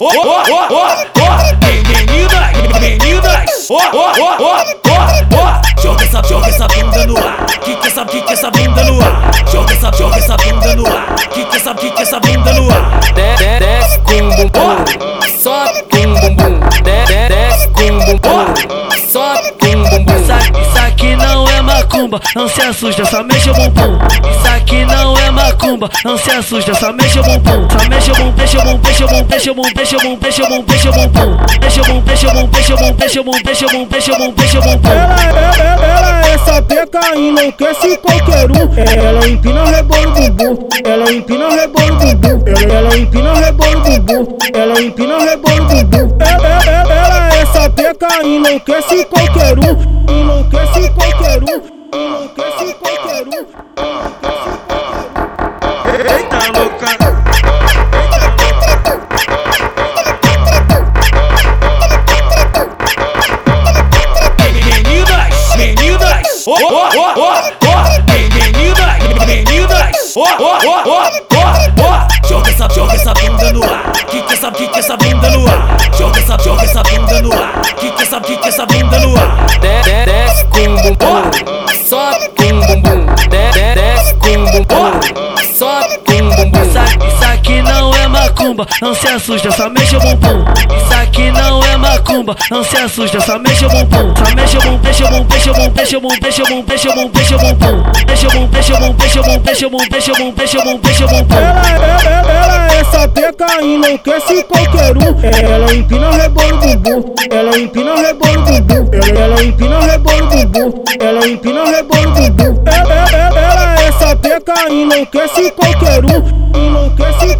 ó, ó, ó, meninas, meninas, ó, ó, ó, ó, ó, joga essa, joga essa bunda no ar, que que essa, que que essa bunda no ar, joga essa, joga essa bunda no ar, que que essa, que essa bunda no ar, De- de- Desce com bumbum, sobe com bumbum, De- de- desce com bumbum, sobe com bumbum. Isso aqui, isso aqui não é macumba, não se assusta, só mexe o bumbum. Isso aqui não é macumba, não se assusta, só mexe o bumbum. Só mexe o bumbum, mexe o bumbum, mexe o bumbum, mexe o bumbum, mexe o bumbum, mexe o bumbum, mexe o bumbum. Mexe o bumbum, mexe o bumbum, mexe o bumbum, mexe o bumbum, mexe o bumbum, mexe o bumbum, mexe o bumbum. Ela, é sapeca, enlouquece qualquer um. Ela empina rebolo bumbum. Ela empina rebolo bumbum. Ela, empina rebolo bumbum. Ela empina rebolo bumbum. Ela, ela, é sapeca, enlouquece qualquer um. Enlouquece qualquer um. Joga essa, joga essa bunda no ar, que que essa, que que essa bunda no ar, joga essa, joga essa bunda no ar, que que essa, que que essa bunda no ar, De- de- Desce com bumbum, sobe com bumbum, De- de- desce com bumbum, sobe com bumbum. Isso aqui, não é macumba, não se assusta, só mexe o bumbum. Isso aqui não é macumba, não se assusta, só mexe o bumbum. Só mexe o bumbum, mexe o bumbum, mexe o bumbum, mexe o bumbum, mexe o bumbum, mexe o bumbum, mexe o bumbum. Mexe o bumbum, mexe o bumbum, mexe o bumbum, mexe o bumbum, mexe o bumbum, mexe o bumbum, mexe o bumbum. Ela, ela, é sapeca, enlouquece qualquer um. Ela empina rebolo bumbum. Ela empina rebolo bumbum. Ela, empina rebolo bumbum. Ela empina rebolo bumbum. Ela, ela, ela é sapeca, enlouquece qualquer um. Enlouquece